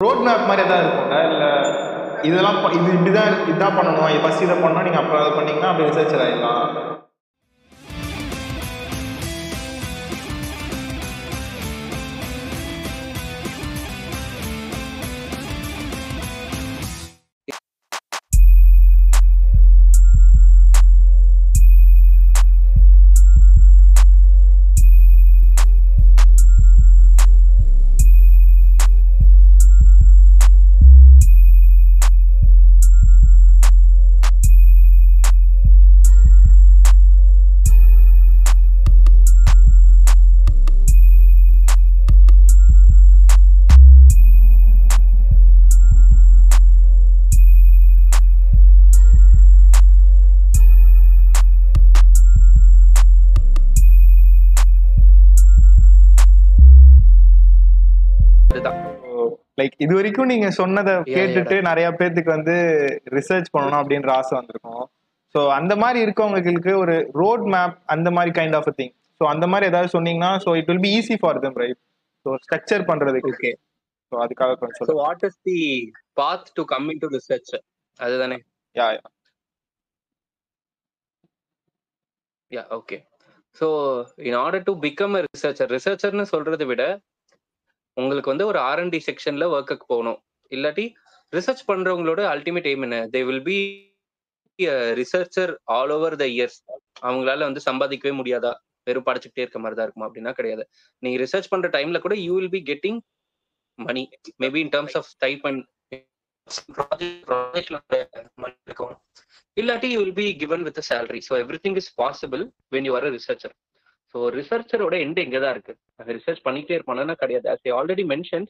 Road map மாதிரி எதாவது இருக்கும்டா இல்லை இதெல்லாம் ப- இது இப்படி தான் இதுதான் பண்ணணும் ஃபஸ்ட் இதை பண்ணால் நீங்கள் அப்புறம் அதை பண்ணிங்கன்னா அப்படி ரிசர்ச்சர் ஆகிடலாம் இது வரைக்கும் நீங்க சொன்னதை கேட்டுட்டு நிறைய பேர்த்துக்கு வந்து ரிசர்ச் பண்ணணும் அப்படின்ற ஆசை வந்திருக்கும். ஸோ அந்த மாதிரி இருக்கவங்களுக்கு ஒரு ரோட் மேப் அந்த மாதிரி கைண்ட் ஆஃப் திங் ஸோ அந்த மாதிரி ஏதாவது சொன்னீங்கன்னா so it will be easy for them right so structure பண்றதுக்கு. ஓகே ஸோ அதுக்காக கொஞ்சம் so what is the path to come into research அதுதானே? Yeah yeah okay so in order to become a researcher ரிசர்ச்சர்னு சொல்றதை விட உங்களுக்கு வந்து ஒரு R&D செக்ஷன்ல ஒர்க்குக்கு போகணும். இல்லாட்டி ரிசர்ச் பண்றவங்களோட அல்டிமேட் எய்ம் என்ன? They will be researcher all over the years அவங்களால வந்து சம்பாதிக்கவே முடியாதா? வெறும் படிச்சுக்கிட்டே இருக்க மாதிரி தான் இருக்குமா? அப்படின்னா கிடையாது. நீங்க ரிசர்ச் பண்ற டைம்ல கூட you will be getting money maybe in terms of type and இல்லாட்டி you will be given with salary so everything is possible when you are researcher so ரிசர்ச்சரோட end எங்கே தான் இருக்கு. அது ரிசர்ச் பண்ணிக்கிட்டே இருப்பானா கிடையாது. As I already mention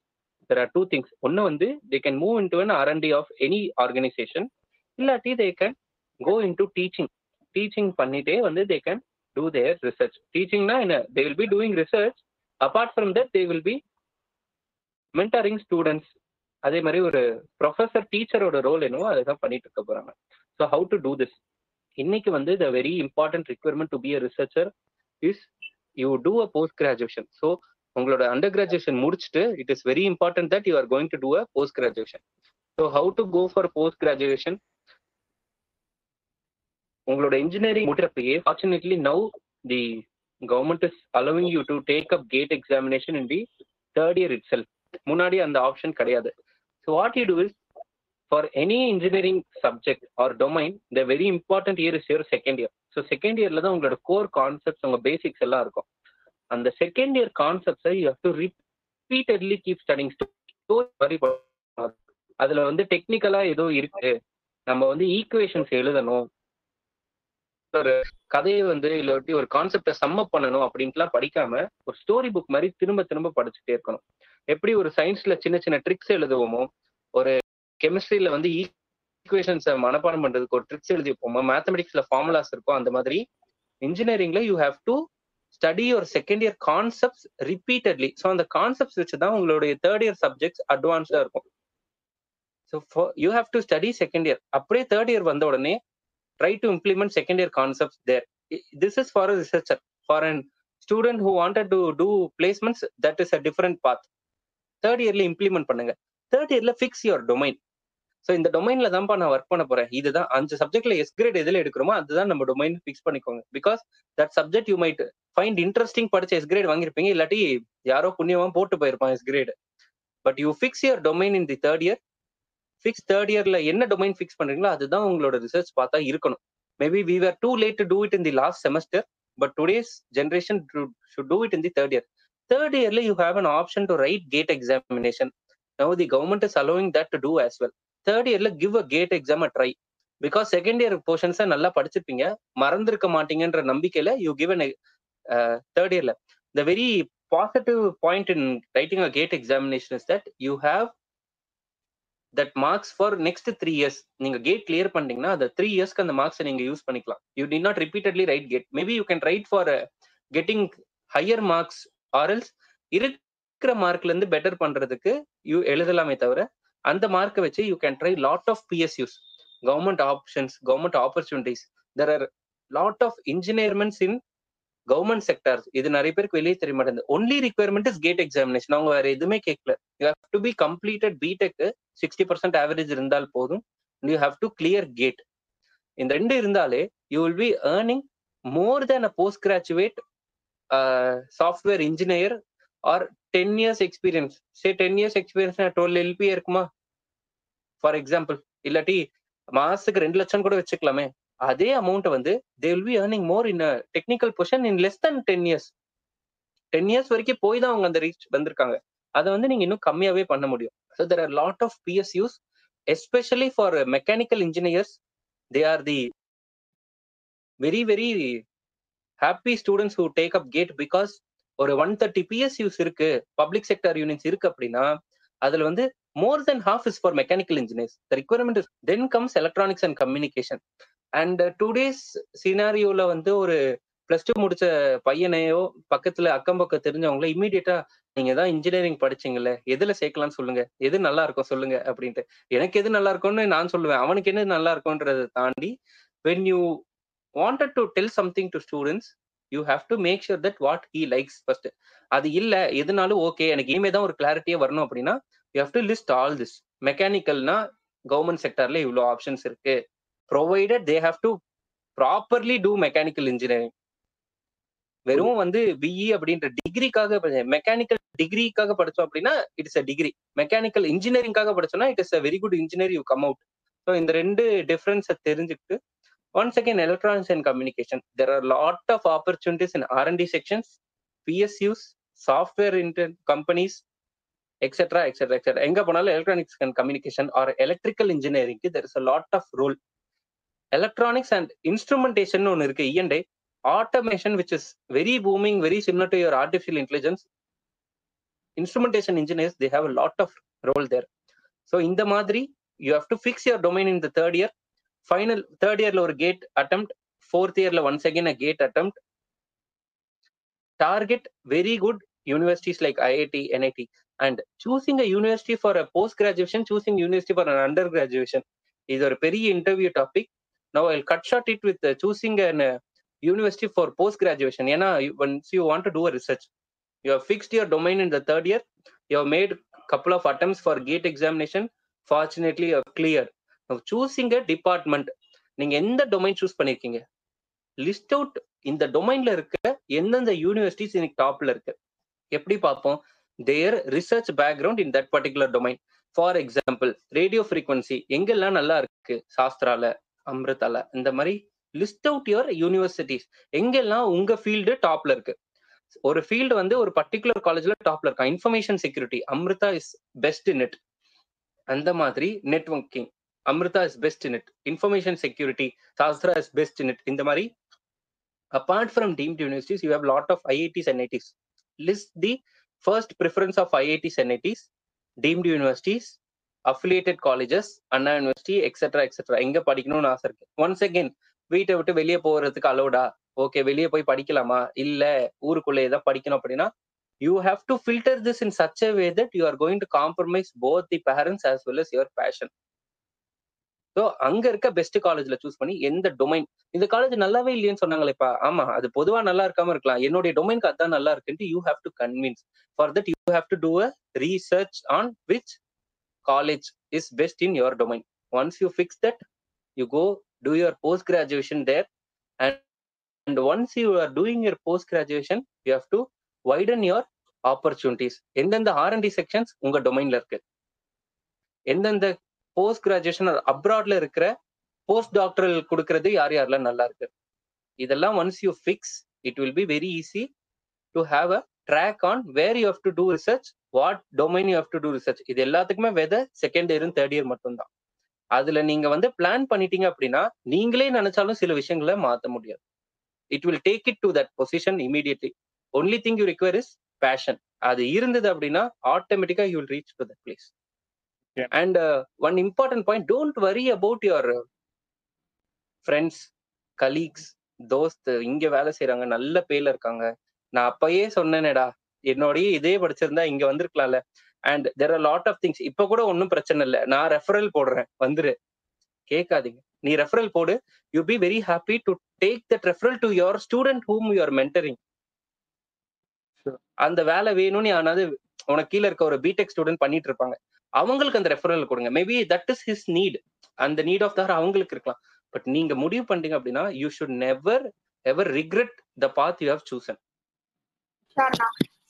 there are two things ஒன்று வந்து they can move into an R and D of any organisation இல்லாட்டி they can go into teaching teaching பண்ணிட்டே வந்து they can do their research டீச்சிங்னா என்ன? They will be doing research apart from that they will be mentoring students அதே மாதிரி ஒரு professor டீச்சரோட role என்னவோ அதை தான் பண்ணிட்டு இருக்க போறாங்க. So how to do this இன்னைக்கு வந்து the very important requirement to be a researcher is you do a post graduation so உங்களோட அண்டர் கிராஜுவேஷன் முடிச்சுட்டு it is very important that you are going to do a post graduation so how to go for post graduation உங்களோட engineering முடிறப்பயே fortunately now the government is allowing you to take up GATE examination in the third year it self முன்னாடி அந்த option கிடையாது. So what you do is for any engineering subject or domain the very important year is your second year so second இயர்ல தான் உங்களோட core concepts உங்க basics எல்லாம் இருக்கும். அந்த second year கான்செப்ட்ஸை you have to repeatedly keep studying story அதுல வந்து டெக்னிக்கலா ஏதோ இருக்கு. நம்ம வந்து ஈக்குவேஷன்ஸ் எழுதணும். ஒரு கதையை வந்து இல்லாட்டி ஒரு கான்செப்டை சம்மப் பண்ணணும் அப்படின்ட்டுலாம் படிக்காம ஒரு ஸ்டோரி புக் மாதிரி திரும்ப திரும்ப படிச்சுட்டே இருக்கணும். எப்படி ஒரு சயின்ஸ்ல சின்ன சின்ன ட்ரிக்ஸ் எழுதுவோமோ ஒரு கெமிஸ்ட்ரியில வந்து ஈக்குவேஷன்ஸை மனப்பாடம் பண்றதுக்கு ஒரு ட்ரிக்ஸ் எழுதி வைப்போமா. மேத்தமெட்டிக்ஸ்ல ஃபார்முலாஸ் இருக்கும் அந்த மாதிரி இன்ஜினியரிங்ல யூ ஹேவ் டு ஸ்டடி ஒரு second year concepts repeatedly so அந்த கான்செப்ட்ஸ் வச்சு தான் உங்களுடைய தேர்ட் இயர் சப்ஜெக்ட்ஸ் அட்வான்ஸ்டா இருக்கும். So you have to study second year அப்படியே தேர்ட் இயர் வந்த உடனே try to implement second year concepts there this is for a researcher for an student who wanted to do placements that is a different path third இயர்ல implement பண்ணுங்க. Third இயர்ல fix your domain so இந்த டொமைன்ல தான்ப்பா நான் work பண்ண போறேன். இதுதான். அஞ்சு சப்ஜெக்ட்ல எஸ் கிரேட் எதுல எடுக்கிறோமோ அதுதான் நம்ம டொமைன் ஃபிக்ஸ் பண்ணிக்கோங்க. Because that subject you might find interesting படிச்ச எஸ் கிரேட் வாங்கியிருப்பீங்க. இல்லாட்டி யாரோ புண்ணியமா போட்டு போயிருப்பான் S grade but you fix your domain in the third year fix third இயர்ல என்ன டொமைன் ஃபிக்ஸ் பண்றீங்களோ அதுதான் உங்களோட ரிசர்ச் பார்த்தா இருக்கணும். Maybe we are too late to do it in the last semester but today's generation should do it in the third year third இயர்ல you have an option to write GATE examination now the government is allowing that to do as well third இயர்ல give a GATE exam a try because second year போர்ஷன்ஸை நல்லா படிச்சிருப்பீங்க. மறந்துருக்க மாட்டீங்கன்ற நம்பிக்கையில you give an third இயர்ல the very positive point in writing a GATE examination is that you have that marks for next three years நீங்க GATE clear பண்ணீங்கன்னா அந்த three இயர்ஸ்க்கு அந்த மார்க்ஸை நீங்க யூஸ் பண்ணிக்கலாம். You do not repeatedly write GATE maybe you can write for getting higher marks or else இருக்கிற மார்க்ல இருந்து பெட்டர் பண்றதுக்கு யூ எழுதலாமே தவிர அந்த மார்க்கை வச்சு you can try lot of PSUs government options government opportunities there are lot of இன்ஜினியர்மெண்ட்ஸ் in government sectors இது நிறைய பேருக்கு வெளியே தெரிய மாட்டேங்குது. Only requirement is GATE examination அவங்க வேற எதுவுமே கேட்கல. You have to be completed BTech sixty percent average இருந்தால் போதும். You have to clear GATE இந்த ரெண்டு இருந்தாலே you will be earning more than a post graduate software engineer or ten years experience say ten years experience twelve LP இருக்குமா? For example இல்லாட்டி மாசத்துக்கு ரெண்டு லட்சம் கூட வச்சுக்கலாமே. அதே அமௌண்ட் வந்து they will be earning more in technical position in less than ten years ten years வரைக்கும் போய் தான் அவங்க அந்த ரீச் வந்திருக்காங்க. அதை வந்து நீங்க இன்னும் கம்மியாவே பண்ண முடியும். So there are lot of PSUs especially for mechanical engineers they are the very very happy students who take up GATE because ஒரு ஒன் தேர்ட்டி பிஎஸ்யூஸ் இருக்கு பப்ளிக் செக்டர் யூனிட்ஸ் இருக்கு அப்படின்னா அதுல வந்து more than half is for mechanical engineers the requirement is then comes electronics and communication and today's சினாரியோல வந்து ஒரு plus two முடிச்ச பையனையோ பக்கத்துல அக்கம் பக்கம் தெரிஞ்சவங்கள இமீடியட்டா நீங்க தான் இன்ஜினியரிங் படிச்சீங்கல்ல எதுல சேர்க்கலாம்னு சொல்லுங்க எது நல்லா இருக்கும் சொல்லுங்க அப்படின்ட்டு. எனக்கு எது நல்லா இருக்கும்னு நான் சொல்லுவேன். அவனுக்கு என்ன நல்லா இருக்கும்ன்றதை தாண்டி when you wanted to tell something to students you have to make sure that what he likes first அது இல்ல எதுனாலும் ஓகே எனக்கு இனிமே தான் ஒரு கிளாரிட்டியே வரணும் அப்படின்னா you have to list all this மெக்கானிக்கல்னா government செக்டர்ல இவ்வளோ ஆப்ஷன்ஸ் இருக்கு. Provided they have to properly do mechanical engineering வெறும் வந்து பிஇ அப்படின்ற டிகிரிக்காக மெக்கானிக்கல் டிகிரிக்காக படிச்சோம் அப்படின்னா இட்ஸ் அ டிகிரி மெக்கானிக்கல் இன்ஜினியரிங்காக படிச்சோம்னா it is a very good engineer you come out so இந்த ரெண்டு டிஃபரன்ஸை தெரிஞ்சுக்கிட்டு once again electronics and communication there are lot of opportunities in R and D sections PSUs software inter companies etcetera etcetera etcetera எங்க போனாலும் electronics and communication or electrical இன்ஜினியரிங்க்கு there is a lot of role electronics and instrumentation ஒன்று இருக்கு e இஎன்டே automation which is very booming very similar to your artificial intelligence. Instrumentation engineers they have a lot of role there. So இந்த மாதிரி you have to fix your domain in the third year. Final third yearல ஒரு gate attempt fourth yearல once again a gate attempt target very good universities like IIT NIT and choosing a university for a post graduation choosing university for an undergraduation is ஒரு பெரிய interview topic now I'll cut short it with uh, choosing an uh, university for post graduation ஏன்னா once you want to do a research you have fixed your domain in the third year you have made couple of attempts for gate examination fortunately you have cleared now choosing a நீங்க எந்த domain choose பண்ணிருக்கீங்க? List out இந்த டொமைன்ல இருக்க எந்தெந்த universities இன்னைக்கு டாப்ல இருக்கு. எப்படி பார்ப்போம்? There research background in that particular domain for example radio frequency எங்கெல்லாம் நல்லா இருக்கு? சாஸ்திரால அமிர்தால இந்த மாதிரி லிஸ்ட் அவுட் யுவர் யூனிவர்சிட்டிஸ் எங்கெல்லாம் உங்க ஃபீல்டு டாப்ல இருக்கு? ஒரு ஃபீல்டு வந்து ஒரு பர்டிகுலர் காலேஜ்ல டாப்ல இருக்கா? Information security Amrita is best in it அந்த மாதிரி networking Amrita is best in it information security Sastra is best in it இந்த மாதிரி apart from deemed universities you have lot of IITs NITs list the first preference of IITs NITs deemed universities affiliated colleges Anna university etcetera etcetera எங்க படிக்கணும்னு ஆசை இருக்கு. Once again வீட்டை விட்டு வெளியே போகிறதுக்கு அலோடா ஓகே வெளியே போய் படிக்கலாமா? இல்ல ஊருக்குள்ளே தான் படிக்கணும் அப்படின்னா you have to filter this in such a way that you are going to compromise both the parents as well as your passion so அங்க இருக்க பெஸ்ட் காலேஜ்ல சூஸ் பண்ணி எந்த டொமைன் இந்த காலேஜ் நல்லாவே இல்லையேன்னு சொன்னாங்களேப்பா ஆமா அது பொதுவா நல்லா இருக்காம இருக்கலாம். என்னுடைய டொமைனுக்கு அதான் நல்லா இருக்குன்ட்டு you have to convince for that you have to do a research on which college is best in your domain once you fix that you go to your post graduation there and and once you are doing your post graduation you have to widen your opportunities எந்தெந்த R and D sections உங்க டொமைன்ல இருக்கு. எந்தெந்த post graduation அப்ராட்ல இருக்கிற post doctoral கொடுக்கறது யார் யாரெல்லாம் நல்லா இருக்கு? இதெல்லாம் once you fix it will be very easy to have a track on where you have to do research what domain you have to do research இது எல்லாத்துக்குமே வெத செகண்ட் இயரும் தேர்ட் இயர் மட்டும்தான். அதுல நீங்க வந்து பிளான் பண்ணிட்டீங்க அப்படின்னா நீங்களே நினைச்சாலும் சில விஷயங்களை மாத்த முடியாது. It will take it to that position immediately only thing you require is passion அது இருந்தது அப்படின்னா ஆட்டோமேட்டிக்கா you will reach to that place and one important point don't worry about your friends colleagues Dost இங்க வேலை செய்யறாங்க நல்ல பேர்ல இருக்காங்க. நான் அப்பயே சொன்னேனேடா என்னோடய இதே படிச்சிருந்தா இங்க வந்திருக்கலாம்ல. And there are lot of things இப்ப கூட ஒன்றும் பிரச்சனை இல்லை. நான் ரெஃபரல் போடுறேன் வந்துரு. கேட்காதீங்க. நீ ரெஃபரல் போடு. You be very happy to take that referral to your student whom you are mentoring. அந்த வேலை வேணும்னு யாராவது உனக்கு கீழே இருக்க ஒரு பிடெக் ஸ்டூடெண்ட் பண்ணிட்டு இருப்பாங்க. அவங்களுக்கு அந்த ரெஃபரல் கொடுங்க. Maybe that is his need அந்த நீட் ஆஃப் தர் அவங்களுக்கு இருக்கலாம். பட் நீங்க முடிவு பண்ணிட்டீங்க அப்படின்னா you should never ever regret the path you have chosen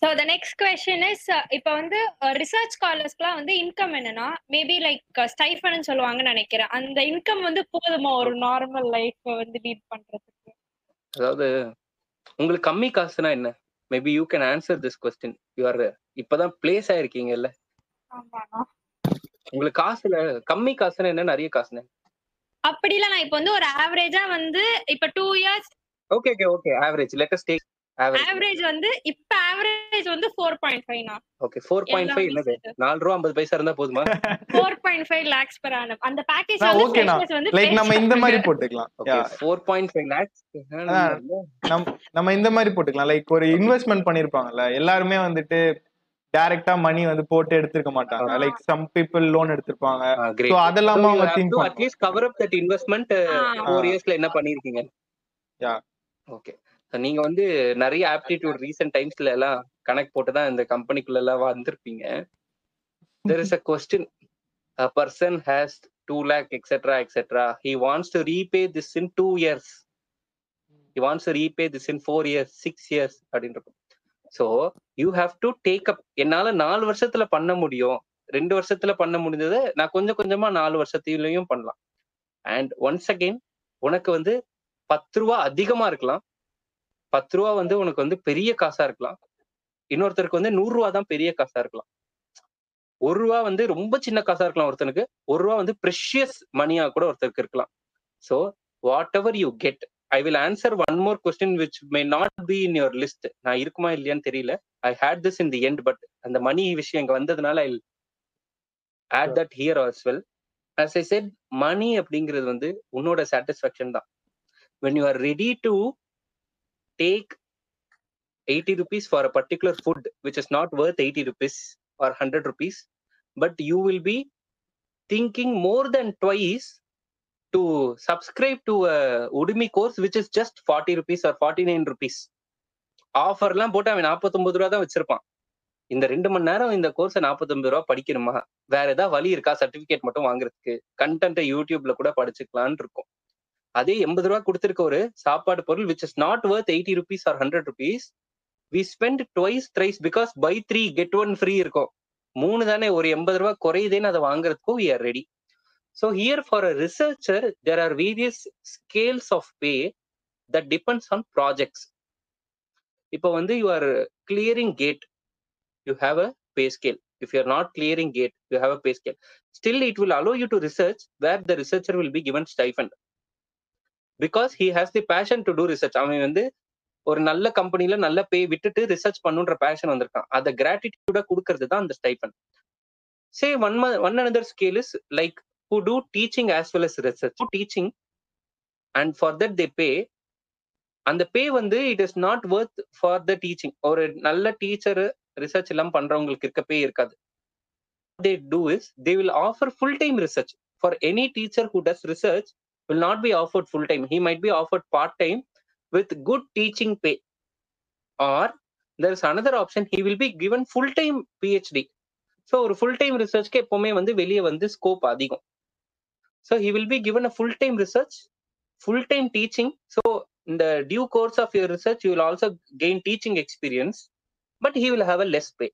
so the next question is இப்போ வந்து ரிசர்ச் ஸ்காலர்ஸ்க்குலாம் வந்து இன்கம் என்னன்னா மேபி லைக் ஸ்டைஃபன் சொல்லுவாங்கன்னு நினைக்கிறேன். அந்த இன்கம் வந்து போதுமா? ஒரு நார்மல் லைஃப் வந்து லீட் பண்றதுக்கு? அதாவது உங்களுக்கு கம்மி காசுனா என்ன? Maybe you can answer this question you are இப்பதான் பிளேஸ் ஆயிருக்கீங்கல்ல. உங்களுக்கு காசுல கம்மி காசுனா என்ன? நிறைய காசுனா அப்படி இல்ல நான் இப்போ வந்து ஒரு ஆவரேஜா வந்து இப்ப two years okay okay okay average let us take average வந்து இப்ப ஆவரேஜ் வந்து ஃபோர் பாயிண்ட் ஃபைவ்னா ஓகே ஃபோர் பாயிண்ட் ஃபைவ் என்னது? நாலு ரூபா ஐம்பது பைசா இருந்தா போதுமா? Four point five lakhs per annum. அந்த பேக்கேஜ் வந்து freshers வந்து லைக் நம்ம இந்த மாதிரி. போட்டுக்கலாம். Okay Yeah. Four point five lakhs நம் நம்ம இந்த மாதிரி போட்டுக்கலாம். லைக் ஒரு இன்வெஸ்ட்மெண்ட் பண்ணிருப்பாங்கல்ல எல்லாருமே வந்துட்டு டைரக்டா மணி வந்து போட்டு எடுத்திருக்க மாட்டாங்க. லைக் சம் பீப்புள் லோன் எடுத்திருப்பாங்க. சோ அதெல்லாம் அவங்க திங்க் பண்ணுவாங்க at least cover up that investment ah. Four இயர்ஸ்ல என்ன பண்ணிருக்கீங்க? Yeah. ஓகே நீங்க வந்து நிறைய ஆப்டிடியூட் ரீசெண்ட் டைம்ஸ்ல எல்லாம் கனெக்ட் போட்டு தான் இந்த கம்பெனிக்குள்ள எல்லாம் வந்திருப்பீங்க. There is a question. A person has 2 lakh etc etc he wants to repay this in 2 years. He wants to repay this in 4 years 6 years அப்படின்னு so you have to take up என்னால நாலு வருஷத்துல பண்ண முடியும். ரெண்டு வருஷத்துல பண்ண முடிஞ்சதை நான் கொஞ்சம் கொஞ்சமா நாலு வருஷத்துலயும் பண்ணலாம். அண்ட் ஒன்ஸ் அகெயின் உனக்கு வந்து பத்து ரூபா அதிகமா இருக்கலாம். பத்து ரூபா வந்து உனக்கு வந்து பெரிய காசா இருக்கலாம். இன்னொருத்தருக்கு வந்து நூறு ரூபா தான் பெரிய காசா இருக்கலாம். ஒரு ரூபா வந்து ரொம்ப சின்ன காசா இருக்கலாம் ஒருத்தனுக்கு. ஒரு ரூபா வந்து ப்ரெஷியஸ் மணியா கூட ஒருத்தருக்கு இருக்கலாம். So whatever you get I will answer one more question which may not be in your list நான் இருக்குமா இல்லையான்னு தெரியல. I had this in the end but அந்த மணி விஷயம் இங்க வந்ததுனால I add that here as well as I said money அப்படிங்கிறது வந்து உன்னோட சாட்டிஸ்ஃபேக்ஷன் தான். When you are ready to take eighty rupees for a particular food which is not worth eighty rupees or hundred rupees but you will be thinking more then twice to subscribe to Udemy course which is just forty rupees or forty nine rupees ஆஃபர்லாம் போட்டு அவன் நாற்பத்தொன்பது ரூபா தான் வச்சிருப்பான். இந்த ரெண்டு மணி நேரம் இந்த கோர்ஸை நாற்பத்தொன்பது ரூபா படிக்கணுமா? வேற ஏதாவது வழி இருக்கா? சர்டிபிகேட் மட்டும் வாங்குறதுக்கு. கண்டென்ட்டை யூடியூப்ல கூட படிச்சுக்கலாம்னு இருக்கும். அதே எண்பது ரூபா கொடுத்துருக்க ஒரு சாப்பாடு பொருள் which is not worth eighty rupees or hundred rupees we spend twice thrice because buy three get one free இருக்கும். மூணு தானே ஒரு எண்பது ரூபா குறையுதேன்னு அதை வாங்குறதுக்கும் we are ready so here for a researcher there are various scales of pay that depends on projects இப்போ வந்து you are clearing GATE you have a pay scale if you are not clearing GATE you have a pay scale still it will allow you to research where the researcher will be given stipend because he has the passion to do research அவன் வந்து ஒரு நல்ல கம்பெனில நல்ல பே விட்டுட்டு research பண்ணுன்ற fashion வந்திருக்கான். அதை கிராட்டிடியூடா கொடுக்கறது தான் அந்த stipend say one one another scale is like who do teaching as well as research teaching, and for that they pay. அந்த பே வந்து it is not worth for the teaching ஒரு நல்ல டீச்சர் ரிசர்ச் எல்லாம் பண்றவங்களுக்கு இருக்க pay இருக்காது. They do is they will offer full time research for any teacher who does research will not be offered full time He might be offered part time with good teaching pay or there is another option he will be given full time PhD so ஒரு full time ரிசர்ச்க்கு எப்பவுமே வந்து வெளியே வந்து scope அதிகம். So he will be given a full time research full time teaching so இந்த due course of your research you will also gain teaching experience but he will have a less pay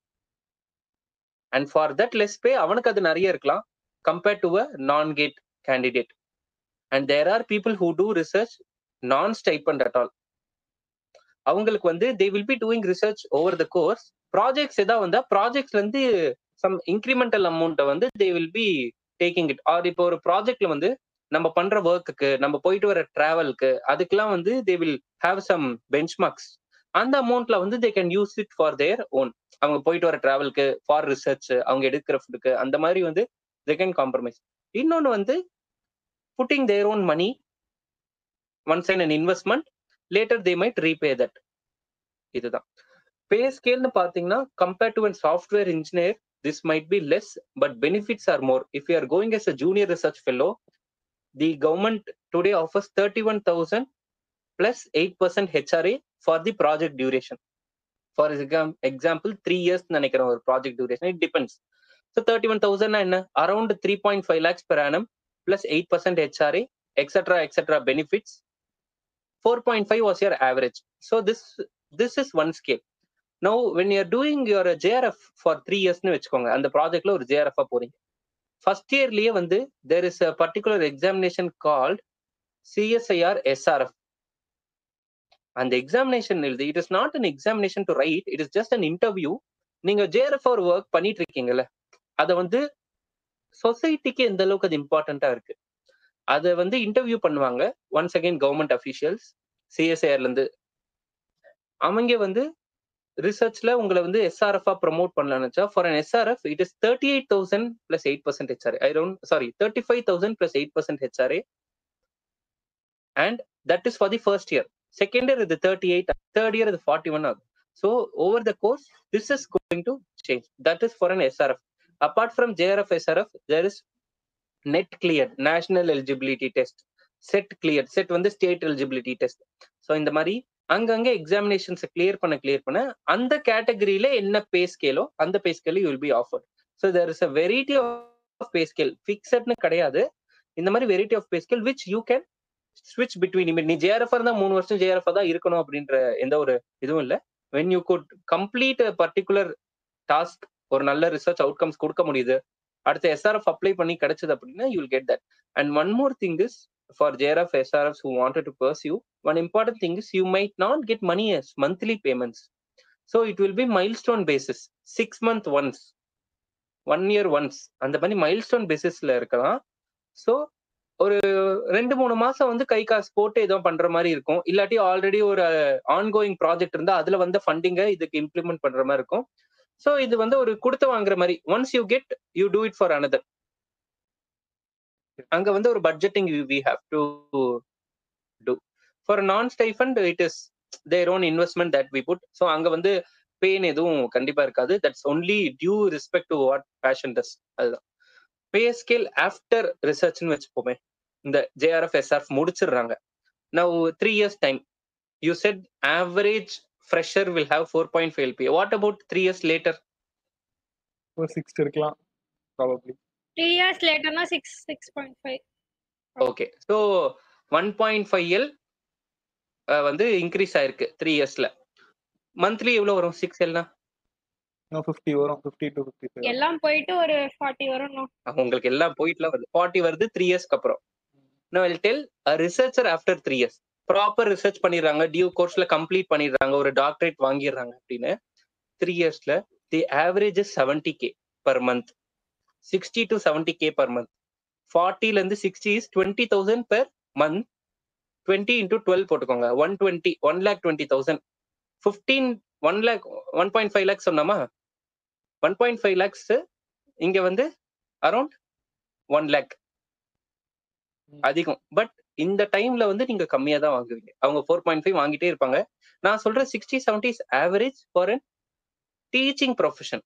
and for that less pay அவனுக்கு அது நிறைய இருக்கலாம் compared to a non GATE candidate and there are people who do research non stipend at all அவங்களுக்கு வந்து they will be doing research over the course projects எதாவது வந்தா ப்ராஜெக்ட்ஸ்ல இருந்து சம் இன்க்ரிமெண்டல் அமௌண்ட்டை வந்து they will be taking it or இப்போ ஒரு ப்ராஜெக்ட்ல வந்து நம்ம பண்ற ஒர்க்குக்கு நம்ம போயிட்டு வர டிராவலுக்கு அதுக்கெல்லாம் வந்து they will have some benchmarks அந்த அமௌண்ட்ல வந்து they can use it for their own அவங்க போயிட்டு வர டிராவலுக்கு ஃபார் ரிசர்ச் அவங்க எடுக்கிற ஃபுட்டுக்கு அந்த மாதிரி வந்து தே கேன் காம்ப்ரமைஸ் இன்னொன்று வந்து putting their own money once and an investment later they might repay that இதுதான். பே ஸ்கேல்னு பார்த்தீங்கன்னா compared to an software engineer this might be less but benefits are more if you are going as a junior research fellow the government today offers thirty one thousand plus eight percent HRA for the project duration for example three years நினைக்கிறேன் ஒரு project duration it depends so thirty one தௌசண்ட்னா என்ன around three point five lakhs per annum plus eight percent HRA etcetera etcetera benefits four point five was your average so No when you are doing your JRF for three இயர்ஸ்னு வச்சுக்கோங்க அந்த ப்ராஜெக்ட்ல ஒரு JRF போறீங்க. First இயர்லயே வந்து there is a particular examination called CSIR SRF அந்த examination எழுதி it is not an examination to write it is just an interview நீங்க ஜேஆர்எஃப் ஒரு ஒர்க் பண்ணிட்டு இருக்கீங்கல்ல அதை வந்து சொசைட்டிக்கு எந்த அளவுக்கு அது இம்பார்ட்டண்டா இருக்கு? அதை வந்து இன்டர்வியூ பண்ணுவாங்க ஒன்ஸ் அகைன் கவர்மெண்ட் அஃபீஷியல்ஸ் சிஎஸ்ஐஆர்ல இருந்து. அவங்க வந்து ரிசர்ச்ல உங்களை வந்து SRF promote பண்ணலாம்னுச்சா for an SRF it is thirty eight thousand plus eight percent HR I don't sorry thirty five thousand plus eight percent HRA and that is for the first year second year இது thirty eight third year இது forty one ஆகும். So over the course this is going to change that is for an SRF apart from JRF SRF there is NET clear national eligibility test SET clear SET வந்து state eligibility test so இந்த மாதிரி அங்கங்க எக்ஸாமினேஷன்ஸை clear பண்ண clear பண்ண அந்த கேட்டகரியில என்ன pay ஸ்கேலோ அந்த pay ஸ்கேலோ you will be offered so there is a variety of pay scale ஃபிக்ஸட்னு கிடையாது. இந்த மாதிரி variety of pay scale which you can ஸ்விட்ச் பிட்வீன் நீ ஜேஆர்எஃப் இருந்தால் மூணு வருஷம் ஜேஆர்எஃப் தான் இருக்கணும் அப்படின்ற எந்த ஒரு இதுவும் இல்லை. When you could complete particular task ஒரு நல்ல ரிசர்ச் அவுட்கம்ஸ் கொடுக்க முடியுது. அடுத்த எஸ்ஆர்எஃப் அப்ளை பண்ணி கிடைச்சது அப்படின்னா you will get that and one more thing is for JRF SRFs who wanted to pursue, one important thing is you might not get money as monthly payments. So it will be milestone basis, six month once, one year once அந்த மாதிரி milestone பேசிஸ்ல இருக்கலாம். So ஒரு ரெண்டு மூணு மாசம் வந்து கை காசு போட்டு ஏதோ பண்ற மாதிரி இருக்கும். இல்லாட்டி ஆல்ரெடி ஒரு ஆன்கோயிங் ப்ராஜெக்ட் இருந்தா அதுல வந்து ஃபண்டிங்கை இதுக்கு இம்ப்ளிமெண்ட் பண்ற மாதிரி இருக்கும். ஸோ இது வந்து ஒரு கொடுத்து வாங்குற மாதிரி once you get you do it for another அங்க வந்து ஒரு budgeting we have to do for non stipend it is their own investment that we put so அங்க வந்து பெயின் எதுவும் கண்டிப்பா இருக்காது. That's only due respect to what passion does அதுதான். Pay scale after ரிசர்ச்னு வச்சுப்போமே. இந்த ஜேஆர்எஃப் எஸ்ஆர்எஃப் முடிச்சிடுறாங்க. Now three years time you set average fresher will have four point five LP what about three years later ஒரு six இருக்கலாம் probably three years லேட்டர்னா six six point five okay so one point five L வந்து increase ஆயிருக்கு three இயர்ஸ்ல monthly எவ்வளோ வரும் six எல்னா fifty வரும் fifty to fifty எல்லாம் போயிட்டு ஒரு ஃபார்ட்டி வரும் உங்களுக்கு எல்லாம் போயிட்டுலாம் வருது. ஃபார்ட்டி வருது த்ரீ இயர்ஸ்க்கு அப்புறம். நான் tell researcher after three years proper research பண்ணிடுறாங்க டியூ கோர்ஸ்ல கம்ப்ளீட் பண்ணிடுறாங்க ஒரு டாக்டரேட் வாங்கிடுறாங்க அப்படின்னு. த்ரீ இயர்ஸ்ல the average seventy K per month sixty to seventy K per month ஃபார்ட்டில இருந்து sixty is twenty thousand per month twenty into twelve போட்டுக்கோங்க. One twenty one lakh twenty thousand fifteen one lakh one point five lakhs சொன்னாமா? One point five lakhs இங்க வந்து around one lakh அதிகம். But இந்த டைம்ல வந்து நீங்க கம்மியா தான் வாங்குவீங்க. அவங்க ஃபோர் பாயிண்ட் ஃபைவ் வாங்கிட்டே இருப்பாங்க. நான் சொல்ற sixty seventy average for an teaching profession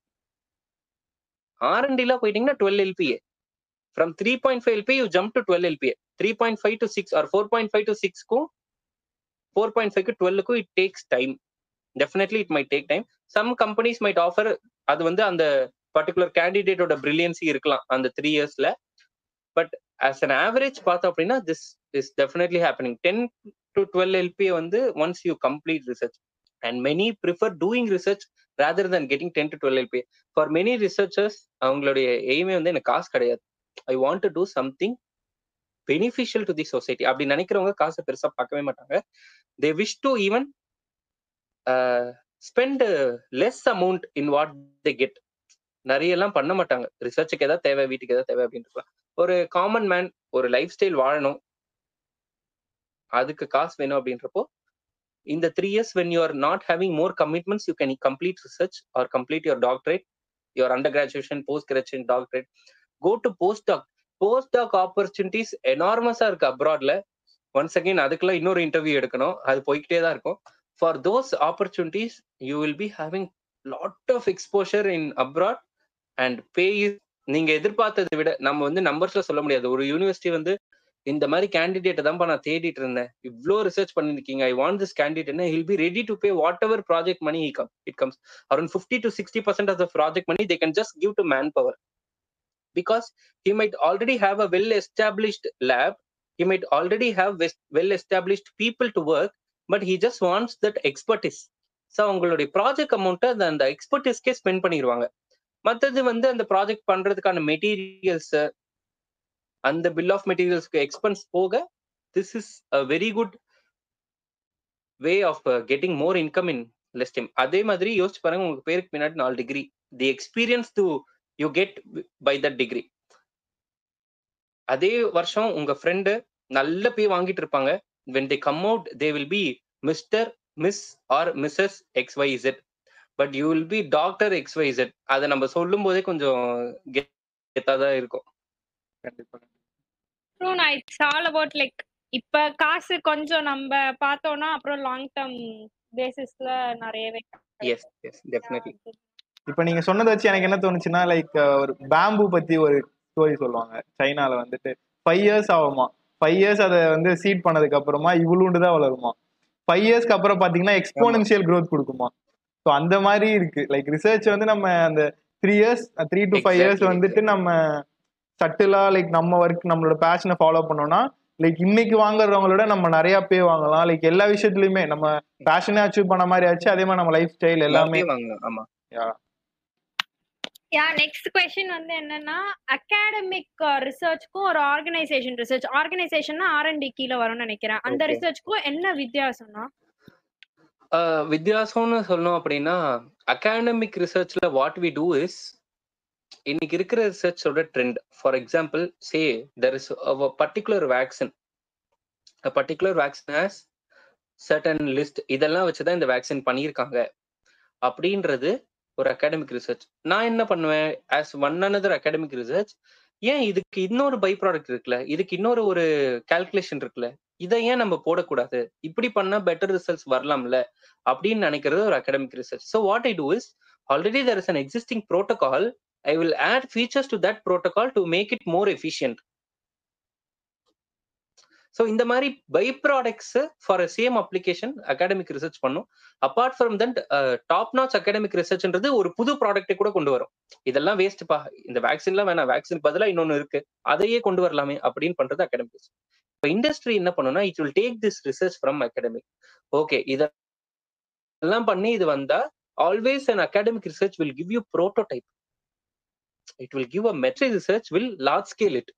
ஆர்என்டில போயிட்டீங்கன்னா twelve LPA from three point five LP you jump to twelve LPA three point five to six or four point five to சிக்ஸ்க்கும் four point five டுவெல்லுக்கும் it takes time definitely it may take time some companies might offer அது வந்து அந்த particular கேண்டிடேட்டோட brilliancy இருக்கலாம் அந்த three இயர்ஸ்ல but as an average பார்த்தோம் அப்படின்னா this is definitely happening ten to twelve LPA வந்து once you complete research and many prefer doing research rather than getting ten to twelve LP for many researchers அவங்களுடைய எய்மே வந்து எனக்கு காசு கிடையாது. I want to do something beneficial to the society அப்படி நினைக்கிறவங்க காசை பெருசா பார்க்கவே மாட்டாங்க. They wish to even spend less amount in what they get நிறைய எல்லாம் பண்ண மாட்டாங்க. ரிசர்ச்சுக்கு எதாவது தேவை வீட்டுக்கு ஏதாவது தேவை அப்படின்னு ஒரு காமன் மேன் ஒரு லைஃப் ஸ்டைல் வாழணும். அதுக்கு காசு வேணும் அப்படின்றப்போ இந்த three years when you are not having more commitments you can complete research or complete your doctorate your under graduation post graduation doctorate go to post doc post doc opportunities எனார்மஸா இருக்கு அப்ராட்ல once again அதுக்கெல்லாம் இன்னொரு interview எடுக்கணும். அது போய்கிட்டே தான் இருக்கும். For those opportunities you will be having lot of exposure in abroad and pay நீங்க எதிர்பார்த்ததை விட நம்ம வந்து நம்பர்ஸ்ல சொல்ல முடியாது. ஒரு யூனிவர்சிட்டி வந்து இந்த மாதிரி கேண்டிடேட் தான்ப்பா நான் தேடிட்டு இருந்தேன். இவ்ளோ ரிசர்ச் பண்ணிருக்கீங்க. I want this candidate will be ready to pay whatever project money come it comes around fifty to sixty percent of the project money they can just give to manpower because he might already have a well established lab he might already have well established people to work but he just wants that expertise so அவங்களுடைய project அமௌண்ட்டை அந்த அந்த எக்ஸ்பர்டிஸ்க்கே spend பண்ணிடுவாங்க மற்றது வந்து அந்த project பண்றதுக்கான materials அந்த பில் ஆஃப் மெட்டீரியல்ஸ்க்கு எக்ஸ்பென்ஸ் போக this is a very good way of getting more income in less time அதே மாதிரி யோசிச்சு பாருங்க உங்க பேருக்கு பின்னாடி நாலு degree the experience to you get by that degree அதே வருஷம் உங்க ஃப்ரெண்டு நல்ல பே வாங்கிட்டு இருப்பாங்க. When they come out they will be mister miss or missus X Y Z but you will be doctor X Y Z அதை நம்ம சொல்லும் போதே கொஞ்சம் கெத்தாக தான் இருக்கும். கண்டிப்பா. இட்ஸ் ஆல் அபவுட் லைக் இப்ப காசு கொஞ்சம் நம்ம பார்த்தோம்னா அப்புறம் லாங் டேர்ம் பேசிஸ்ல நிறையவே எஸ் எஸ் டெஃபினெட்லி இப்ப நீங்க சொன்னதை வச்சு எனக்கு என்ன தோணுச்சுன்னா லைக் ஒரு பேம்பு பத்தி ஒரு ஸ்டோரி சொல்லுவாங்க. சைனால வந்துட்டு ஃபைவ் இயர்ஸ் ஆகுமா? ஃபைவ் இயர்ஸ் அதை வந்து சீட் பண்ணதுக்கு அப்புறமா இவ்வளோண்டு தான் வளருமா? ஃபைவ் இயர்ஸ்க்கு அப்புறம் பாத்தீங்கன்னா எக்ஸ்போனன்ஷியல் growth கொடுக்குமா? ஸோ அந்த மாதிரி இருக்கு. லைக் ரிசர்ச் வந்து நம்ம அந்த three years three to five years வந்துட்டு நம்ம சட்டிலா லைக் நம்ம ஒர்க் நம்மளோட பேஷனை ஃபாலோ பண்ணோம்னா லைக் இன்னைக்கு வாங்குறவங்களோட நம்ம நிறைய பே வாங்கலாம். லைக் எல்லா விஷயத்துலயுமே நம்ம பேஷனே அச்சீவ் பண்ண மாதிரி ஆச்சு. அதே மாதிரி நம்ம லைஃப் ஸ்டைல் எல்லாமே வாங்க ஆமா. யா நெக்ஸ்ட் கொஸ்டின் வந்து என்னன்னா அகாடமிக் ரிசர்ச்க்கும் ஒரு ஆர்கனைசேஷன் ரிசர்ச் ஆர்கனைசேஷன்னா ஆர்என்டி கீழ வரும்னு நினைக்கிறேன். அந்த. ரிசர்ச்க்கும் என்ன வித்தியாசம்னா? ஆஹ் வித்தியாசம்னு சொல்லணும் அப்படின்னா அகாடமிக் ரிசர்ச்ல வாட் வி டூ இஸ் இன்னைக்கு இருக்கிற ரிசர்ச்சோட trend for example say there is particular vaccine particular vaccine has certain list இதெல்லாம் வச்சுதான் இந்த வேக்சின் பண்ணியிருக்காங்க. அப்படின்றது ஒரு அகாடமிக் ரிசர்ச் நான் என்ன பண்ணுவேன்? As one another academic research ஏன் இதுக்கு இன்னொரு பை ப்ராடக்ட் இருக்குல்ல? இதுக்கு இன்னொரு ஒரு கால்குலேஷன் இருக்குல்ல? இதை ஏன் நம்ம போடக்கூடாது? இப்படி பண்ணா பெட்டர் ரிசல்ட்ஸ் வரலாம்ல? அப்படின்னு நினைக்கிறது ஒரு academic research so what I do is already there is an existing protocol I will add features to that protocol to make it more efficient so இந்த மாதிரி by products for same application academic research பண்ணும். Apart from that top notch academic ரிசர்ச்ன்றது ஒரு புது ப்ராடக்ட்டை கூட கொண்டு வரும். இதெல்லாம் வேஸ்ட்ப்பா இந்த வேக்சின்லாம் வேணாம். வேக்சின் பதிலாக இன்னொன்று இருக்கு. அதையே கொண்டு வரலாமே அப்படின்னு பண்றது அகாடமிக் ரிசர்ச் இப்போ இண்டஸ்ட்ரி என்ன பண்ணும்னா it will take this research from academic okay இதெல்லாம் பண்ணி இது வந்தா always an academic research will give you prototype it will give a metric research will large scale it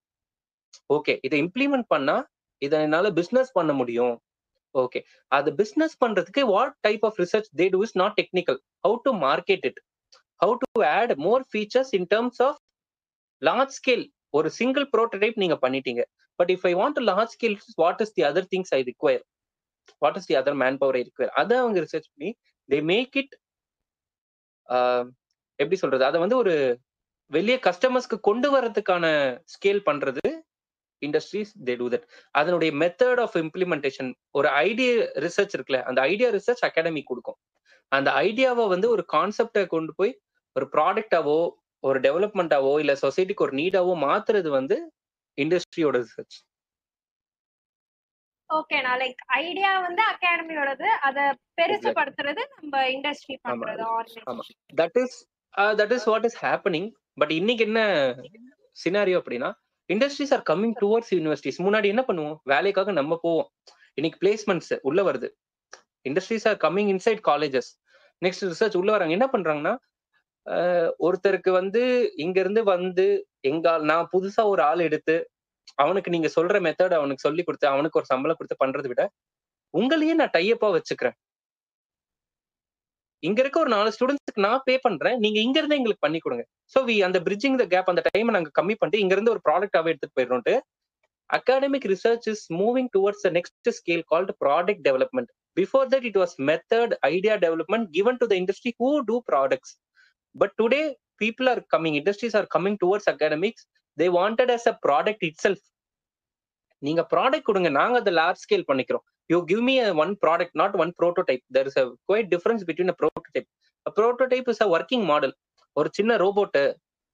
okay இதை இம்ப்ளிமெண்ட் பண்ணா இதை என்னால பிசினஸ் பண்ண முடியும். ஓகே அது பிசினஸ் பண்றதுக்கு what type of research they do is not technical how to market it how to add more features in terms of large scale ஒரு single prototype நீங்க பண்ணிட்டீங்க. But if I want large scale what is the other things I require what is the other manpower I require அதை அவங்க research பண்ணி they make it எப்படி சொல்றது? அதை வந்து ஒரு வெளியே கஸ்டமர்ஸ்க்கு கொண்டு வர்றதுக்கான ஸ்கேல் பண்றது இண்டஸ்ட்ரீஸ் தே டூ தட் அதனுடைய மெத்தட் ஆஃப் இம்ப்ளிமெண்டேஷன் ஒரு ஐடியா ரிசர்ச் இருக்குல்ல அந்த ஐடியா ரிசர்ச் அகாடமி கொடுக்கும். அந்த ஐடியாவை வந்து ஒரு கான்செப்டை கொண்டு போய் ஒரு ப்ராடக்டாவோ ஒரு டெவலப்மெண்ட்டாவோ இல்ல சொசைட்டிக்கு ஒரு நீடாவோ மாத்துறது வந்து இண்டஸ்ட்ரியோட ரிசர்ச் ஓகே நான் லைக் ஐடியா வந்து அகாடமியோடது அத பெருசுபடுத்துறது நம்ம இண்டஸ்ட்ரி பண்றது that is that is what is happening but இன்னைக்கு என்ன சினாரியோ அப்படின்னா industries are coming towards universities முன்னாடி என்ன பண்ணுவோம்? வேலைக்காக நம்ம போவோம். இன்னைக்கு பிளேஸ்மெண்ட்ஸ் உள்ள வருது. Industries are coming inside colleges next research உள்ள வராங்க என்ன பண்றாங்கன்னா ஆஹ் ஒருத்தருக்கு வந்து இங்க இருந்து வந்து எங்க ஆள்- நான் புதுசா ஒரு ஆள் எடுத்து அவனுக்கு நீங்க சொல்ற மெத்தட் அவனுக்கு சொல்லி கொடுத்து அவனுக்கு ஒரு சம்பளம் கொடுத்து பண்றதை விட உங்களையே நான் டைப்பா வச்சுக்கிறேன். இங்க இருக்க ஒரு நாலு ஸ்டூடெண்ட்ஸ்க்கு நான் பே பண்றேன் நீங்க இங்க இருந்து எங்களுக்கு பண்ணி கொடுங்க ஸோ வி அந்த பிரிட்ஜிங் த கேப் அந்த டைம் நாங்க கம்மி பண்ணிட்டு இங்க இருந்து ஒரு ப்ராடக்டாவே எடுத்துட்டு போயிடணும்ட்டு academic research is moving towards next scale called product development before that it was method idea development given to the industry who do products but today people are coming industries are coming towards academics they wanted us a product itself நீங்க product கொடுங்க நாங்க அதை large scale பண்ணிக்கிறோம் you give me one product not one prototype there is a quite difference between a prototype prototype is a working model ஒரு சின்ன robot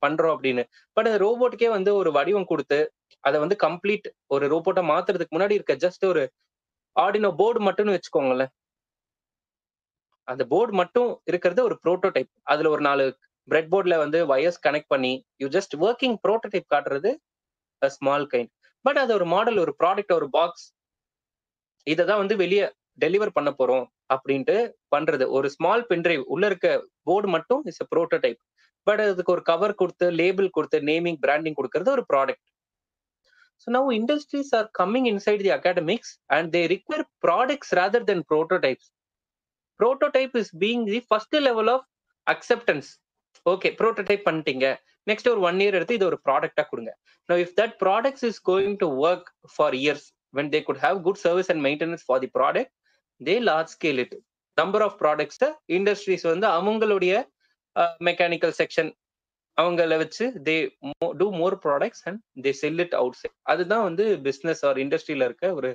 பண்றோம் அப்படின்னு. But அந்த ரோபோட்டுக்கே வந்து ஒரு வடிவம் கொடுத்து அதை வந்து கம்ப்ளீட் ஒரு ரோபோட்டை மாத்துறதுக்கு முன்னாடி இருக்க ஜஸ்ட் ஒரு ஆர்டினோ போர்டு மட்டும்னு வச்சுக்கோங்களேன். அந்த போர்டு மட்டும் இருக்கிறது ஒரு ப்ரோட்டோடைப் அதுல ஒரு நாலு பிரெட் போர்டில் வந்து வயர்ஸ் கனெக்ட் பண்ணி யூ ஜஸ்ட் ஒர்க்கிங் ப்ரோட்டோடைப் காட்டுறது ஸ்மால் கைண்ட் பட் அது ஒரு மாடல் ஒரு ப்ராடக்ட் ஒரு பாக்ஸ் இதை தான் வந்து வெளியே டெலிவர் பண்ண போறோம் அப்படின்ட்டு பண்றது. ஒரு ஸ்மால் பென்ட்ரைவ் உள்ள இருக்க போர்டு மட்டும் இஸ் அ ப்ரோட்டோடைப் பட் அதுக்கு ஒரு கவர் கொடுத்து லேபிள் கொடுத்து நேமிங் பிராண்டிங் கொடுக்கறது ஒரு product so now industries are coming inside the academics and they require products rather then prototypes prototype is being the first level of acceptance okay prototype பண்ணிட்டீங்க. Next ஒரு one year எடுத்து இது ஒரு ப்ராடக்டா கொடுங்க. No if that products is going to work for years when they could have good service and maintenance for the product they large scale it. Number of products industries வந்து அவங்களுடைய mechanical section அவங்கள வச்சு they do more products and they sell it outside அதுதான் வந்து business or இண்டஸ்ட்ரியில இருக்க ஒரு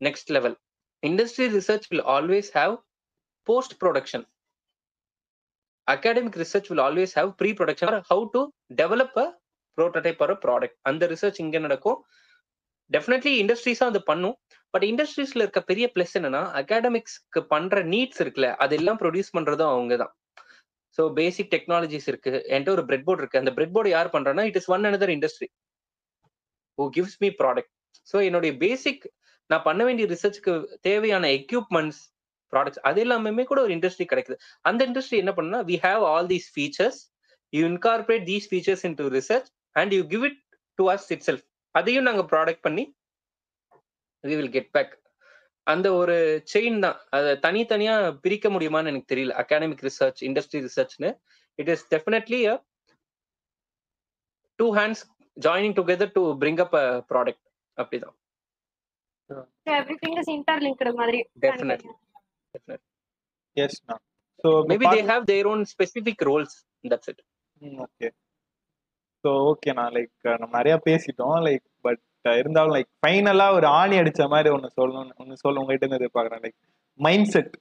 next level industry research will always have post production academic research will always have pre production how to develop a prototype or product அந்த research இங்க நடக்கும். Definitely இண்டஸ்ட்ரீஸா அது பண்ணும். பட் இண்டஸ்ட்ரீஸ்ல இருக்க பெரிய பிளஸ் என்னன்னா அகாடமிக்ஸ்க்கு பண்ற நீட்ஸ் இருக்குல்ல அதெல்லாம் ப்ரொடியூஸ் பண்றதும் அவங்க தான் ஸோ பேசிக் டெக்னாலஜிஸ் இருக்கு. என்கிட்ட ஒரு பிரெட் போர்டு இருக்கு. அந்த பிரெட் போர்டு யார் பண்றேன்னா it is one another industry who gives me product so என்னுடைய பேசிக் நான் பண்ண வேண்டிய ரிசர்ச்சுக்கு தேவையான எக்யூப்மெண்ட்ஸ் ப்ராடக்ட்ஸ் அது எல்லாமே கூட ஒரு இண்டஸ்ட்ரி கிடைக்குது. அந்த இண்டஸ்ட்ரி என்ன பண்ணா we have all these features you incorporate these features in to research and you give it to us itself அதையும் நாங்க ப்ராடக்ட் பண்ணி வி வில் கெட் பேக் அந்த ஒரு செயின் தான். அதை தனித்தனியா பிரிக்க முடியுமான்னு எனக்கு தெரியல. Academic research industry ரிசர்ச்னு it is definitely a two hands joining together to bring up a product அப்படிதான். எவ்ரிதிங் இஸ் இன்டர்லிங்க்டு மாதிரி. Definitely yes ma'am so maybe they have their own specific roles that's it okay so ஓகேண்ணா like நம்ம நிறையா பேசிட்டோம். Like but இருந்தாலும் like ஃபைனலாக ஒரு ஆணி அடித்த மாதிரி ஒன்று சொல்லணும் ஒன்று சொல்ல உங்ககிட்ட இருந்து எதிர்பார்க்குறேன். லைக் மைண்ட் செட்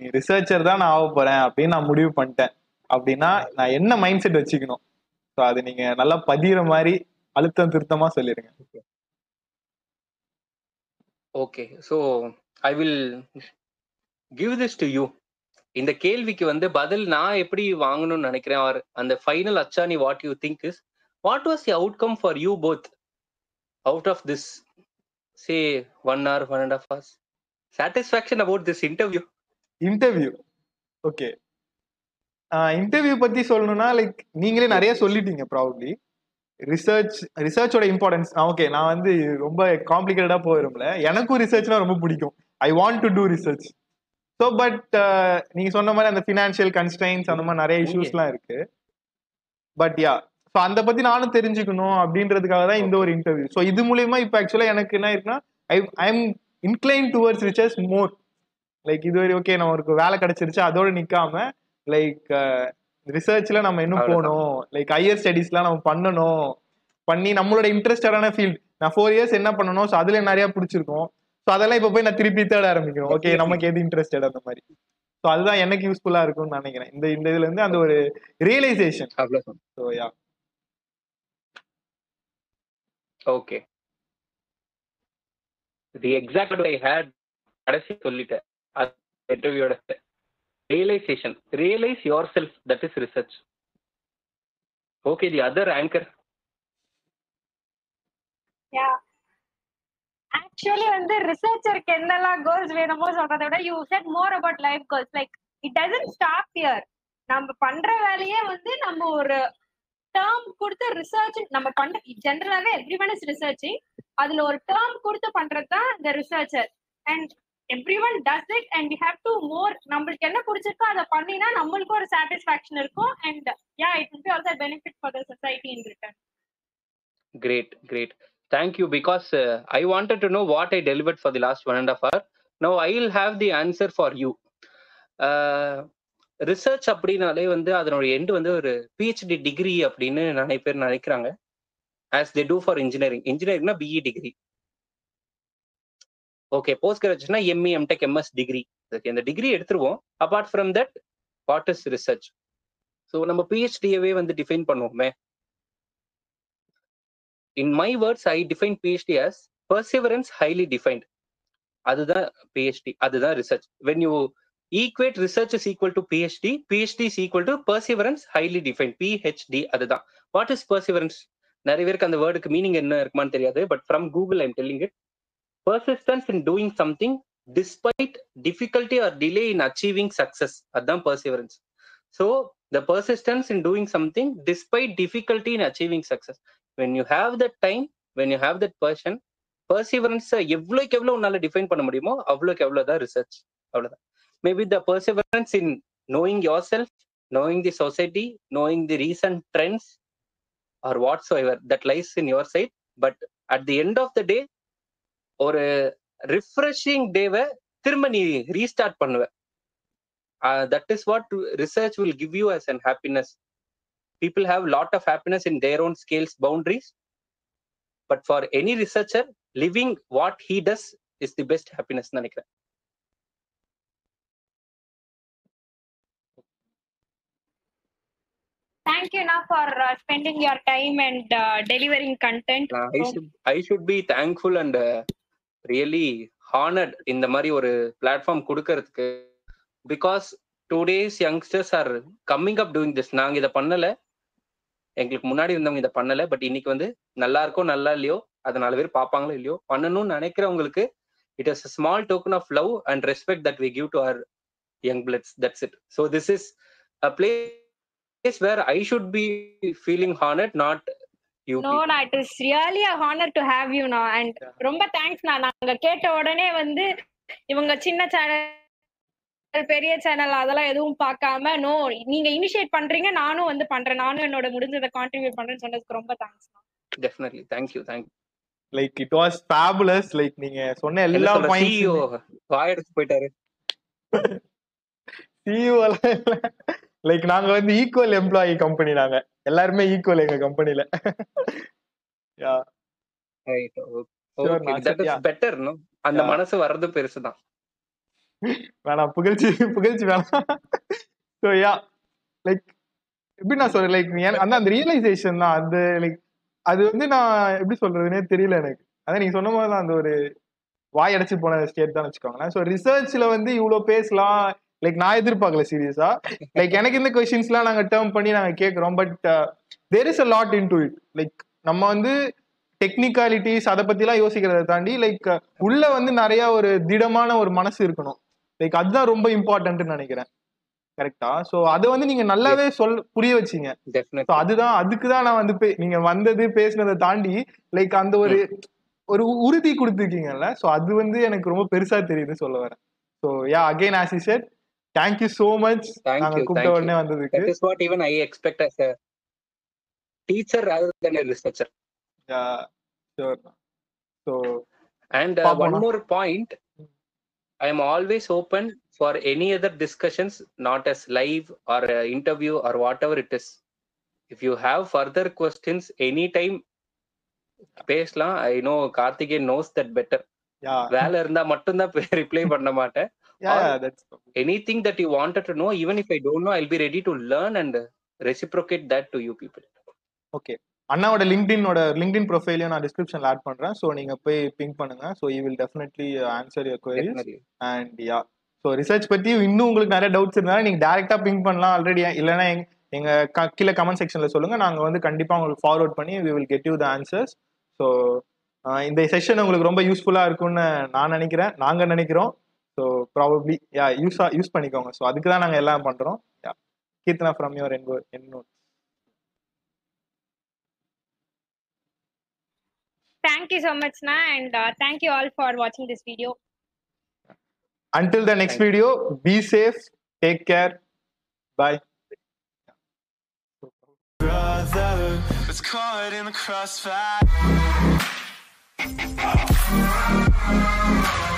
நீ ரிசர்ச்சர் தான் நான் ஆக போகிறேன் அப்படின்னு நான் முடிவு பண்ணிட்டேன். அப்படின்னா நான் என்ன மைண்ட் செட் வச்சுக்கணும்? ஸோ அது நீங்கள் நல்லா பதிகிற மாதிரி அழுத்தம் திருத்தமாக சொல்லிடுங்க okay so I will give this to you இந்த கேள்விக்கு வந்து பதில் நான் எப்படி வாங்கணும்னு நினைக்கிறேன் ஆர் அந்த final அச்சானி what you think is what was the outcome for you both out of this say one hour one and half hours satisfaction about this interview interview okay interview பத்தி சொல்லணும்னா லைக் நீங்களே நிறைய சொல்லிட்டீங்க probably research ரிசர்ச்சோட importance okay நான் வந்து ரொம்ப காம்ப்ளிகேட்டடா போயிரும்ல. எனக்கும் ரிசர்ச்னா ரொம்ப பிடிக்கும். I want to do research so but நீங்க சொன்ன மாதிரி அந்த ஃபினான்ஷியல் கன்ஸ்டைன்ஸ் அந்த மாதிரி நிறைய இஷ்யூஸ்லாம் இருக்கு. பட் யா ஸோ அந்த பத்தி நானும் தெரிஞ்சுக்கணும் அப்படின்றதுக்காக தான் இந்த ஒரு இன்டர்வியூ ஸோ இது மூலியமா இப்போ ஆக்சுவலா எனக்கு என்ன இருக்குன்னா I I am inclined towards researches more like இது வரை ஓகே நமக்கு வேலை கிடைச்சிருச்சு அதோட நிக்காம லைக் ரிசர்ச்ல நம்ம இன்னும் போகணும். லைக் ஹையர் ஸ்டடீஸ்லாம் நம்ம பண்ணணும். பண்ணி நம்மளோட இன்ட்ரெஸ்டடான ஃபீல்ட் நான் ஃபோர் இயர்ஸ் என்ன பண்ணணும் ஸோ அதுல நிறைய பிடிச்சிருக்கும். ஸோ அதெல்லாம் இப்போ போய் நான் திருப்பி தேட ஆரம்பிக்கணும். ஓகே நமக்கு எது இன்ட்ரெஸ்டட் அந்த மாதிரி. ஸோ அதுதான் எனக்கு யூஸ்ஃபுல்லா இருக்கும்னு நினைக்கிறேன். இந்த இந்த இதுல இருந்து அந்த ஒரு realisation so yeah okay the exact I had கடைசி சொல்லிட்டேன். இன்டர்வியூட realisation realise yourself that is research okay the other anchor yeah actually வந்து ரிசர்ச்சருக்கு என்னெல்லாம் கோல்ஸ் வேணுமோ சொல்றதை விட you said more about life goals like it doesn't stop year நம்ம பண்ற வேலையே வந்து நம்ம ஒரு டேர்ம் கொடுத்து ரிசர்ச் நம்ம பண்ற ஜென்ரலாவே எவ்ரி ஒன் இஸ் ரிசர்ச்சிங் அதுல ஒரு டேர்ம் கொடுத்து பண்றது தான் இந்த researcher and every one does it and we have to more நம்மளுக்கு என்ன பிடிச்சிருக்கோ அதை பண்ணினா நம்மளுக்கும் ஒரு சாட்டிஸ்பாக்சன் இருக்கும். And yeah it will be also benefit for the society in return great great thank you because uh, i wanted to know what i delivered for the last one and a half hour. Now i will have the answer for you. Uh, research அப்படின்னாலே வந்து அதனுடைய end வந்து ஒரு PhD degree அப்படின்னு நிறைய பேர் நினைக்கிறாங்க. As they do for engineering இன்ஜினியரிங்னா BE degree okay post கிராஜுவேஷனா ME MTech MS degree okay இந்த டிகிரி எடுத்துருவோம். Apart from that what is research so நம்ம பிஹெச்டியவே வந்து define பண்ணுவோமே. In my words I define PhD as perseverance highly defined அதுதான் PhD அதுதான் research when you equate research is equal to PhD PhD is equal to perseverance highly define PhD அதுதான். What is perseverance நிறைய பேருக்கு அந்த வேர்டுக்கு meaning என்ன இருக்குமான்னு தெரியாது but from Google I'm telling it persistence in doing something despite difficulty or delay in achieving success அதுதான் perseverance so the persistence in doing something despite difficulty in achieving success when you have that time when you have that person பர்சிவரன்ஸை எவ்வளோக்கு எவ்வளோ உன்னால define பண்ண முடியுமோ அவ்வளோக்கு எவ்வளோ தான் research அவ்வளோதான் maybe the perseverance in knowing yourself knowing the society knowing the recent trends or what's whatsoever that lies in your side but at the end of the day ஒரு ரிஃப்ரெஷிங் டேவை திரும்ப நீ ரீஸ்டார்ட் பண்ணுவ. That is what research will give you as and happiness people have lot of happiness in their own scales boundaries but for any researcher living what he does is the best happiness நினைக்கிறேன். Thank you now for uh, spending your time and uh, delivering content. Uh, I should I should be thankful and uh, really honored இந்த மாதிரி ஒரு platform கொடுக்கறதுக்கு. Because today's youngsters are coming up doing this நாங்க இதை பண்ணல. எங்களுக்கு முன்னாடி இருந்தவங்க இதை பண்ணல பட் இன்னைக்கு வந்து நல்லா இருக்கோ நல்லா இல்லையோ அதை நாலு பேர் பார்ப்பாங்களோ இல்லையோ பண்ணணும்னு நினைக்கிறவங்களுக்கு it is small token of love and respect that we give to our young bloods that's it so this is a place where I should be feeling honoured not you No, no, it is really a honor to have you now. And ரொம்ப thanks நான் நாங்க கேட்ட உடனே வந்து இவங்க சின்ன channel பெரிய channel அதெல்லாம் எதுவும் பார்க்காம நோ நீங்க இனிஷியேட் பண்றீங்க நானும் வந்து பண்றேன். நானும் என்னோட முடிஞ்சதை கான்ட்ரிபியூட் பண்றேன்னு சொன்னதுக்கு ரொம்ப thanks definitely thank you thank you like it was fabulous like நீங்க சொன்ன எல்லா பாயிண்ட்ஸ் வாயெடுத்து போயிட்டாரு. சிஇஓ லைக் நாங்க வந்து ஈக்குவல் எம்ப்ளாயி கம்பெனி நாங்க. எல்லாருமே ஈக்குவல் எங்க கம்பெனில yeah right okay better no அந்த. மனசு வர்றது பெருசுதான். வேணாம் புகழ்ச்சி புகழ்ச்சி வேணாம். ஸோ யா லைக் எப்படி நான் சொல்றேன்? லைக் அந்த அந்த ரியலைசேஷன் தான். அது லைக் அது வந்து நான் எப்படி சொல்றதுனே தெரியல எனக்கு. அதான் நீங்க சொன்ன மாதிரி தான் அந்த ஒரு வாய் அடைச்சு போன ஸ்டேட் தான் வச்சுக்கோங்களேன். ஸோ ரிசர்ச்ல வந்து இவ்வளோ பேசலாம். லைக் நான் எதிர்பார்க்கல சீரியஸா லைக் எனக்கு இந்த கொஸ்டின்ஸ்லாம் நாங்கள் டேர்ம் பண்ணி நாங்கள் கேட்குறோம் but there is a lot in to it like நம்ம வந்து டெக்னிக்காலிட்டிஸ் அதை பத்திலாம் யோசிக்கிறத தாண்டி லைக் உள்ள வந்து நிறைய ஒரு திடமான ஒரு மனசு இருக்கணும். லைக் அதுதான் ரொம்ப இம்பார்ட்டன்ட்னு நினைக்கிறேன். கரெக்டா சோ அதை வந்து நீங்க நல்லாவே சொல் புரிய வச்சீங்க. அதுதான் அதுக்கு தான் நான் வந்து நீங்க வந்தது பேசுனதை தாண்டி லைக் அந்த ஒரு ஒரு உறுதி கொடுத்துருக்கீங்கல்ல? ஸோ அது வந்து எனக்கு ரொம்ப பெருசா தெரியுது சொல்ல வரேன். So yeah again as I said thank you so much நாங்க you, கூப்பிட்ட உடனே. வந்ததுக்கு. That is what even I expect as teacher rather than a researcher. Sure so and uh, one more point i am always open for any other discussions not as live or uh, interview or whatever it is if you have further questions anytime பேசலாம் I know Karthikeyan knows that better yeah வேலை இருந்தா மட்டும்தான் reply பண்ண மாட்டேன் yeah that's anything that you wanted to know even if I don't know I be ready to learn and reciprocate that to you people okay அண்ணாவோட லிங்க்டினோட LinkedIn ப்ரொஃபைலையும் நான் டிஸ்கிரிப்ஷன்ல add பண்றேன். ஸோ நீங்க போய் பிங்க் பண்ணுங்க. So you will definitely answer your queries and yeah so research பத்தி இன்னும் உங்களுக்கு நிறைய டவுட்ஸ் இருந்தாலும் நீங்க டேரக்டா பிங்க் பண்ணலாம் ஆல்ரெடி இல்லைன்னா எங்க கீழே கமெண்ட் செக்ஷன்ல சொல்லுங்க. நாங்க வந்து கண்டிப்பா உங்களுக்கு ஃபார்வர்ட் பண்ணி we will get you the answers so இந்த செஷன் உங்களுக்கு ரொம்ப யூஸ்ஃபுல்லா இருக்கும்னு நான் நினைக்கிறேன். நாங்க நினைக்கிறோம். So probably yeah use use பண்ணிக்கோங்க. ஸோ அதுக்கு தான் நாங்க எல்லாம் பண்றோம். யா கீர்த்தனா ஃப்ரம் யுவர் என் என் Thank you so much, Na, and uh, thank you all for watching this video. Until the next Thank video, be safe, take care, bye. brother was caught in the crossfire.